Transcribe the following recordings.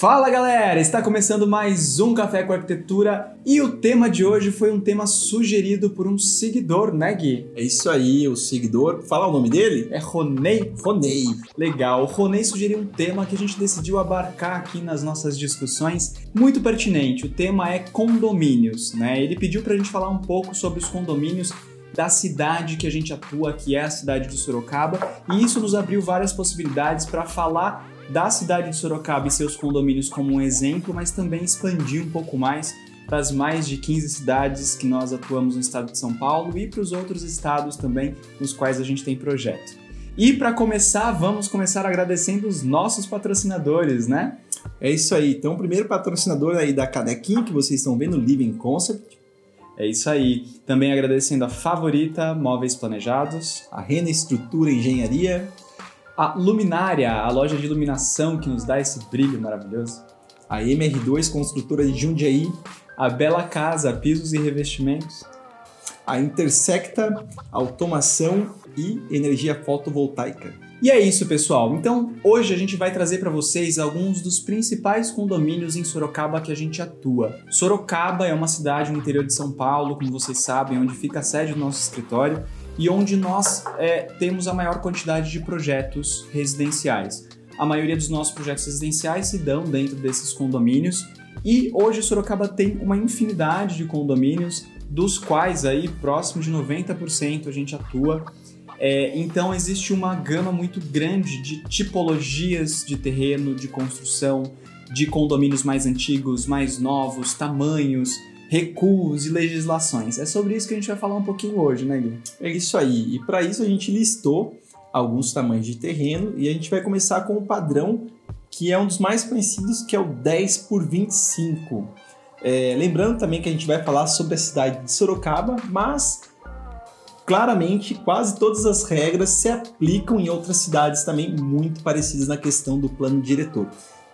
Fala galera, está começando mais um Café com Arquitetura e o tema de hoje foi um tema sugerido por um seguidor, né Gui? É isso aí, o seguidor. Fala o nome dele? É Ronei? Ronei. Legal, o Ronei sugeriu um tema que a gente decidiu abarcar aqui nas nossas discussões, muito pertinente. O tema é condomínios, né? Ele pediu pra gente falar um pouco sobre os condomínios da cidade que a gente atua, que é a cidade de Sorocaba, e isso nos abriu várias possibilidades para falar da cidade de Sorocaba e seus condomínios como um exemplo, mas também expandir um pouco mais para as mais de 15 cidades que nós atuamos no estado de São Paulo e para os outros estados também nos quais a gente tem projeto. E para começar, vamos começar agradecendo os nossos patrocinadores, né? É isso aí. Então, o primeiro patrocinador aí da canequinha que vocês estão vendo, Living Concept. É isso aí. Também agradecendo a Favorita Móveis Planejados, a Rena Estrutura Engenharia, a Luminária, a loja de iluminação que nos dá esse brilho maravilhoso. A MR2 Construtora de Jundiaí. A Bela Casa, pisos e revestimentos. A Intersecta Automação e Energia Fotovoltaica. E é isso, pessoal. Então, hoje a gente vai trazer para vocês alguns dos principais condomínios em Sorocaba que a gente atua. Sorocaba é uma cidade no interior de São Paulo, como vocês sabem, onde fica a sede do nosso escritório e onde nós é, temos a maior quantidade de projetos residenciais. A maioria dos nossos projetos residenciais se dão dentro desses condomínios e hoje Sorocaba tem uma infinidade de condomínios, dos quais aí próximo de 90% a gente atua. É, então existe uma gama muito grande de tipologias de terreno, de construção, de condomínios mais antigos, mais novos, tamanhos, recuos e legislações. É sobre isso que a gente vai falar um pouquinho hoje, né, Gui? É isso aí. E para isso a gente listou alguns tamanhos de terreno e a gente vai começar com o padrão que é um dos mais conhecidos, que é o 10 por 25. É, lembrando também que a gente vai falar sobre a cidade de Sorocaba, mas claramente quase todas as regras se aplicam em outras cidades também muito parecidas na questão do plano diretor.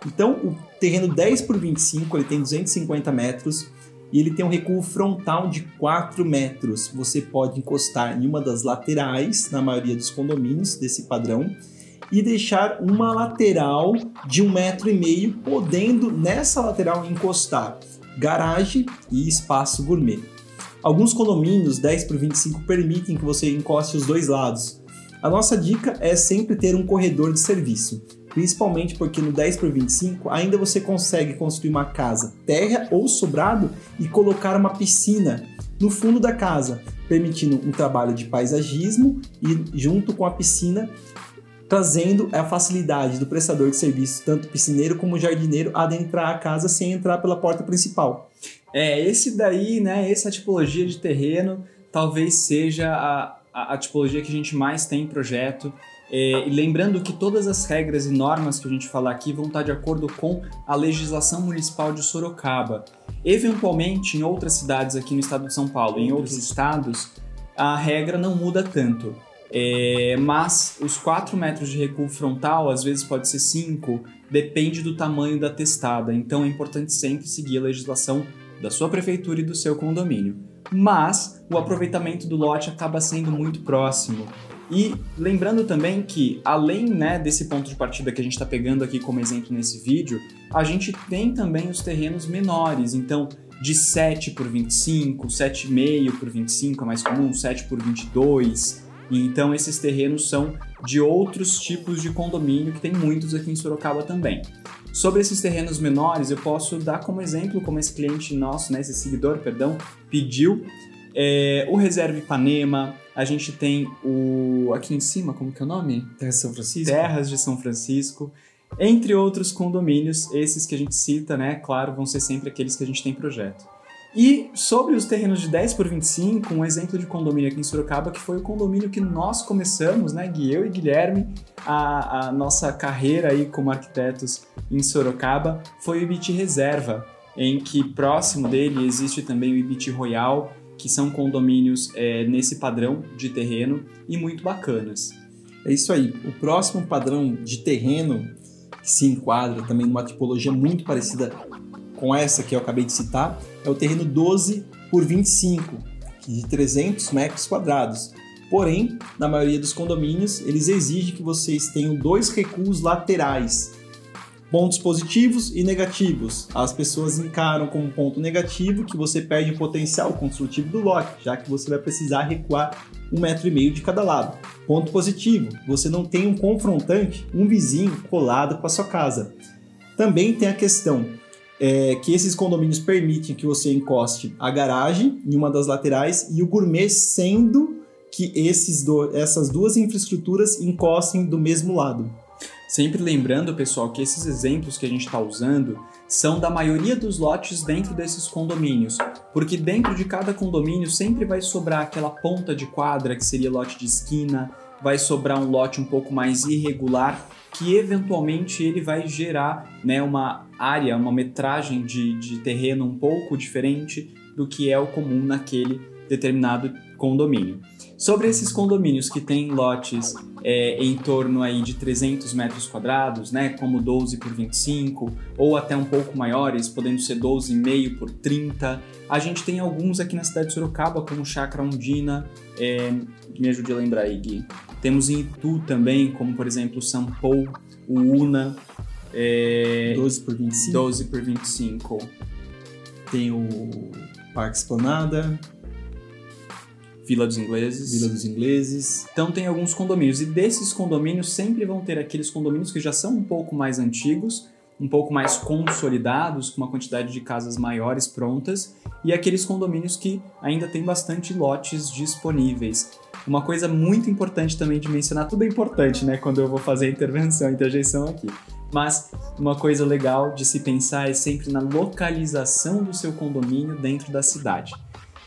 Então, o terreno 10 por 25 ele tem 250 metros, e ele tem um recuo frontal de 4 metros. Você pode encostar em uma das laterais, na maioria dos condomínios desse padrão, e deixar uma lateral de um metro e meio, podendo nessa lateral encostar garagem e espaço gourmet. Alguns condomínios 10 por 25 permitem que você encoste os dois lados. A nossa dica é sempre ter um corredor de serviço principalmente porque no 10 por 25 ainda você consegue construir uma casa terra ou sobrado e colocar uma piscina no fundo da casa, permitindo um trabalho de paisagismo e junto com a piscina trazendo a facilidade do prestador de serviço, tanto piscineiro como jardineiro, adentrar a casa sem entrar pela porta principal. É, esse daí, né, essa tipologia de terreno talvez seja a, a, a tipologia que a gente mais tem em projeto é, e lembrando que todas as regras e normas que a gente falar aqui vão estar de acordo com a legislação municipal de Sorocaba. Eventualmente, em outras cidades aqui no estado de São Paulo, em outros estados, a regra não muda tanto. É, mas os 4 metros de recuo frontal, às vezes pode ser 5, depende do tamanho da testada. Então é importante sempre seguir a legislação da sua prefeitura e do seu condomínio. Mas o aproveitamento do lote acaba sendo muito próximo. E lembrando também que, além né, desse ponto de partida que a gente está pegando aqui como exemplo nesse vídeo, a gente tem também os terrenos menores. Então, de 7 por 25, 7,5 por 25 é mais comum, 7 por 22. E então, esses terrenos são de outros tipos de condomínio, que tem muitos aqui em Sorocaba também. Sobre esses terrenos menores, eu posso dar como exemplo, como esse cliente nosso, né, esse seguidor, perdão, pediu, é, o Reserva Ipanema, a gente tem o. aqui em cima, como que é o nome? Terras de São Francisco. Terras de São Francisco. Entre outros condomínios, esses que a gente cita, né? Claro, vão ser sempre aqueles que a gente tem projeto. E sobre os terrenos de 10 por 25, um exemplo de condomínio aqui em Sorocaba, que foi o condomínio que nós começamos, né, Gui, eu e Guilherme, a, a nossa carreira aí como arquitetos em Sorocaba, foi o Ibiti Reserva, em que próximo dele existe também o Ibiti Royal, que são condomínios é, nesse padrão de terreno e muito bacanas. É isso aí. O próximo padrão de terreno que se enquadra também numa tipologia muito parecida com essa que eu acabei de citar é o terreno 12 por 25, de 300 metros quadrados. Porém, na maioria dos condomínios, eles exigem que vocês tenham dois recuos laterais. Pontos positivos e negativos. As pessoas encaram como ponto negativo que você perde o potencial construtivo do lote, já que você vai precisar recuar um metro e meio de cada lado. Ponto positivo, você não tem um confrontante, um vizinho colado com a sua casa. Também tem a questão é, que esses condomínios permitem que você encoste a garagem em uma das laterais e o gourmet sendo que esses do, essas duas infraestruturas encostem do mesmo lado. Sempre lembrando, pessoal, que esses exemplos que a gente está usando são da maioria dos lotes dentro desses condomínios, porque dentro de cada condomínio sempre vai sobrar aquela ponta de quadra que seria lote de esquina, vai sobrar um lote um pouco mais irregular que eventualmente ele vai gerar né, uma área, uma metragem de, de terreno um pouco diferente do que é o comum naquele determinado condomínio. Sobre esses condomínios que têm lotes é, em torno aí de 300 metros quadrados, né, como 12 por 25, ou até um pouco maiores, podendo ser 12,5 por 30, a gente tem alguns aqui na cidade de Sorocaba, como Chácara Undina, é, me ajude a lembrar aí, Gui. Temos em Itu também, como por exemplo Sampou, o Una. É, 12 por 25. 12 por 25. Tem o Parque Esplanada. Vila dos Ingleses. Vila dos Ingleses. Então tem alguns condomínios. E desses condomínios sempre vão ter aqueles condomínios que já são um pouco mais antigos, um pouco mais consolidados, com uma quantidade de casas maiores prontas, e aqueles condomínios que ainda tem bastante lotes disponíveis. Uma coisa muito importante também de mencionar, tudo é importante, né, quando eu vou fazer a intervenção, a interjeição aqui. Mas uma coisa legal de se pensar é sempre na localização do seu condomínio dentro da cidade.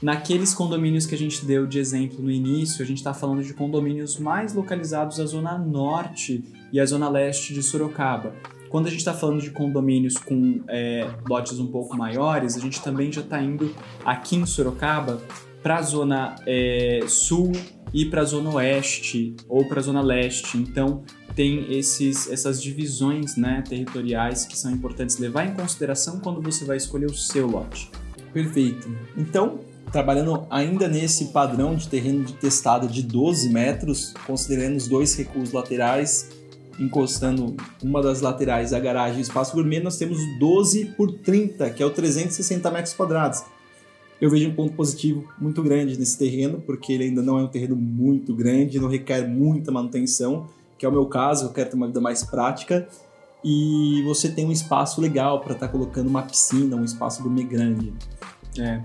Naqueles condomínios que a gente deu de exemplo no início, a gente está falando de condomínios mais localizados à zona norte e à zona leste de Sorocaba. Quando a gente está falando de condomínios com é, lotes um pouco maiores, a gente também já está indo aqui em Sorocaba para a zona é, sul e para a zona oeste ou para a zona leste. Então tem esses, essas divisões né, territoriais que são importantes levar em consideração quando você vai escolher o seu lote. Perfeito. Então, trabalhando ainda nesse padrão de terreno de testado de 12 metros, considerando os dois recuos laterais, encostando uma das laterais da garagem e espaço gourmet, nós temos 12 por 30, que é o 360 metros quadrados. Eu vejo um ponto positivo muito grande nesse terreno, porque ele ainda não é um terreno muito grande, não requer muita manutenção, que é o meu caso, eu quero ter uma vida mais prática, e você tem um espaço legal para estar tá colocando uma piscina, um espaço gourmet grande. É.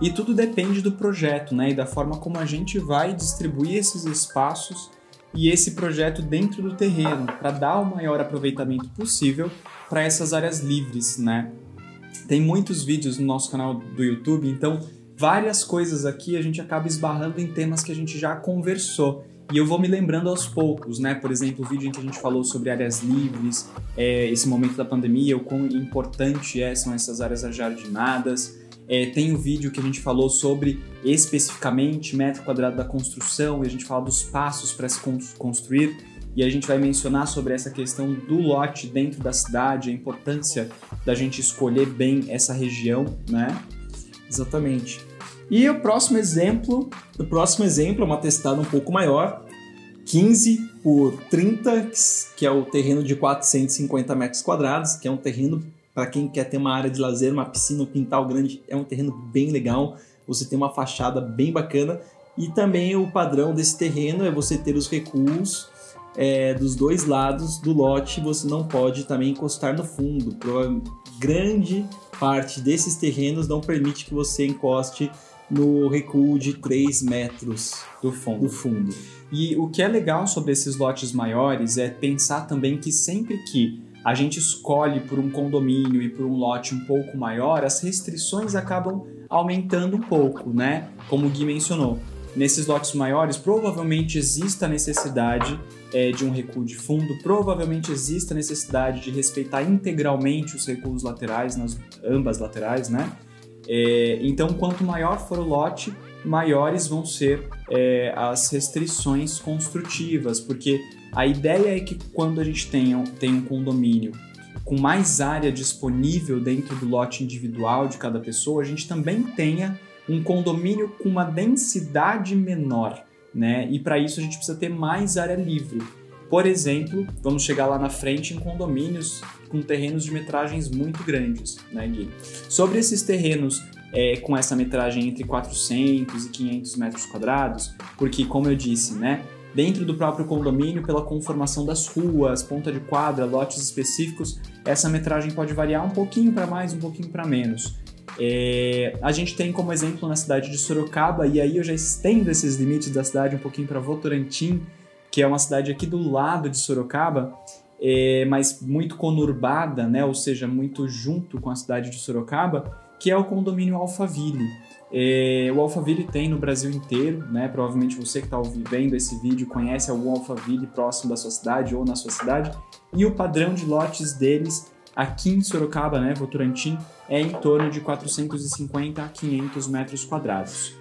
E tudo depende do projeto, né? E da forma como a gente vai distribuir esses espaços e esse projeto dentro do terreno, para dar o maior aproveitamento possível para essas áreas livres, né? Tem muitos vídeos no nosso canal do YouTube, então várias coisas aqui a gente acaba esbarrando em temas que a gente já conversou. E eu vou me lembrando aos poucos, né? Por exemplo, o vídeo em que a gente falou sobre áreas livres, é, esse momento da pandemia, o quão importante é, são essas áreas ajardinadas. É, tem um vídeo que a gente falou sobre especificamente metro quadrado da construção e a gente fala dos passos para se construir e a gente vai mencionar sobre essa questão do lote dentro da cidade, a importância da gente escolher bem essa região, né? Exatamente. E o próximo exemplo, o próximo exemplo é uma testada um pouco maior, 15 por 30, que é o terreno de 450 metros quadrados, que é um terreno para quem quer ter uma área de lazer, uma piscina, um quintal grande, é um terreno bem legal. Você tem uma fachada bem bacana e também o padrão desse terreno é você ter os recuos é, dos dois lados do lote. Você não pode também encostar no fundo. Grande parte desses terrenos não permite que você encoste no recuo de 3 metros do fundo. do fundo. E o que é legal sobre esses lotes maiores é pensar também que sempre que a gente escolhe por um condomínio e por um lote um pouco maior, as restrições acabam aumentando um pouco, né? Como o Gui mencionou. Nesses lotes maiores, provavelmente exista a necessidade é, de um recuo de fundo, provavelmente exista a necessidade de respeitar integralmente os recuos laterais, nas ambas laterais, né? É, então, quanto maior for o lote, maiores vão ser é, as restrições construtivas, porque a ideia é que quando a gente tenha, tem um condomínio com mais área disponível dentro do lote individual de cada pessoa, a gente também tenha um condomínio com uma densidade menor, né? E para isso a gente precisa ter mais área livre. Por exemplo, vamos chegar lá na frente em condomínios com terrenos de metragens muito grandes, né, Gui? Sobre esses terrenos é, com essa metragem entre 400 e 500 metros quadrados, porque, como eu disse, né, dentro do próprio condomínio, pela conformação das ruas, ponta de quadra, lotes específicos, essa metragem pode variar um pouquinho para mais, um pouquinho para menos. É, a gente tem como exemplo na cidade de Sorocaba, e aí eu já estendo esses limites da cidade um pouquinho para Votorantim, que é uma cidade aqui do lado de Sorocaba, é, mas muito conurbada, né? ou seja, muito junto com a cidade de Sorocaba, que é o condomínio Alphaville. É, o Alphaville tem no Brasil inteiro, né? Provavelmente você que está vendo esse vídeo conhece algum Alphaville próximo da sua cidade ou na sua cidade. E o padrão de lotes deles aqui em Sorocaba, né, Votorantim, é em torno de 450 a 500 metros quadrados.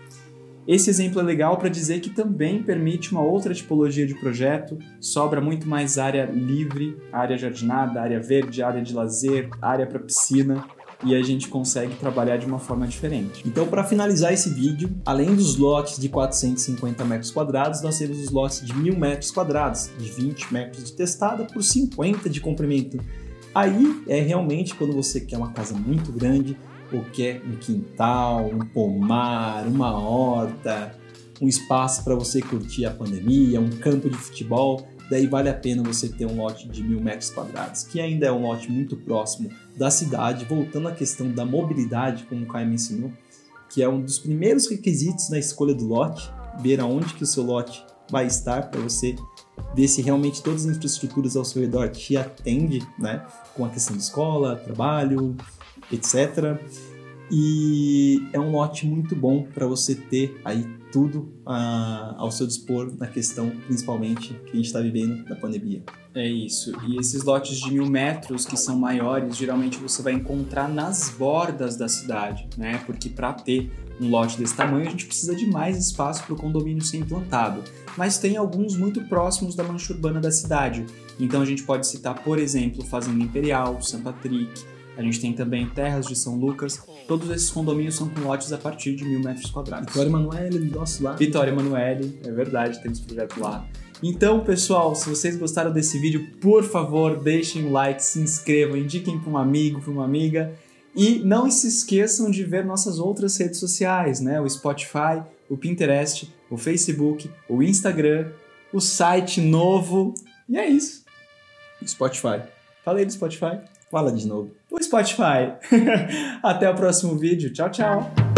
Esse exemplo é legal para dizer que também permite uma outra tipologia de projeto, sobra muito mais área livre, área jardinada, área verde, área de lazer, área para piscina, e a gente consegue trabalhar de uma forma diferente. Então, para finalizar esse vídeo, além dos lotes de 450 metros quadrados, nós temos os lotes de 1000 metros quadrados, de 20 metros de testada por 50 de comprimento. Aí é realmente quando você quer uma casa muito grande, ou quer um quintal, um pomar, uma horta, um espaço para você curtir a pandemia, um campo de futebol, daí vale a pena você ter um lote de mil metros quadrados, que ainda é um lote muito próximo da cidade. Voltando à questão da mobilidade, como o Caio mencionou, que é um dos primeiros requisitos na escolha do lote, ver aonde que o seu lote vai estar para você ver se realmente todas as infraestruturas ao seu redor te atendem, né, com a questão de escola, trabalho, etc. E é um lote muito bom para você ter aí tudo uh, ao seu dispor na questão, principalmente, que a gente está vivendo da pandemia. É isso. E esses lotes de mil metros que são maiores, geralmente você vai encontrar nas bordas da cidade, né? Porque para ter um lote desse tamanho, a gente precisa de mais espaço para o condomínio ser implantado. Mas tem alguns muito próximos da mancha urbana da cidade. Então a gente pode citar, por exemplo, Fazenda Imperial, São Patrick, a gente tem também Terras de São Lucas. Todos esses condomínios são com lotes a partir de mil metros quadrados. Vitória Emanuele, nosso lá. Vitória Emanuele, é verdade, temos projeto lá. Então, pessoal, se vocês gostaram desse vídeo, por favor, deixem um like, se inscrevam, indiquem para um amigo, para uma amiga. E não se esqueçam de ver nossas outras redes sociais, né? O Spotify, o Pinterest, o Facebook, o Instagram, o site novo. E é isso. Spotify. Falei do Spotify. Fala de novo. O Spotify. Até o próximo vídeo. Tchau, tchau.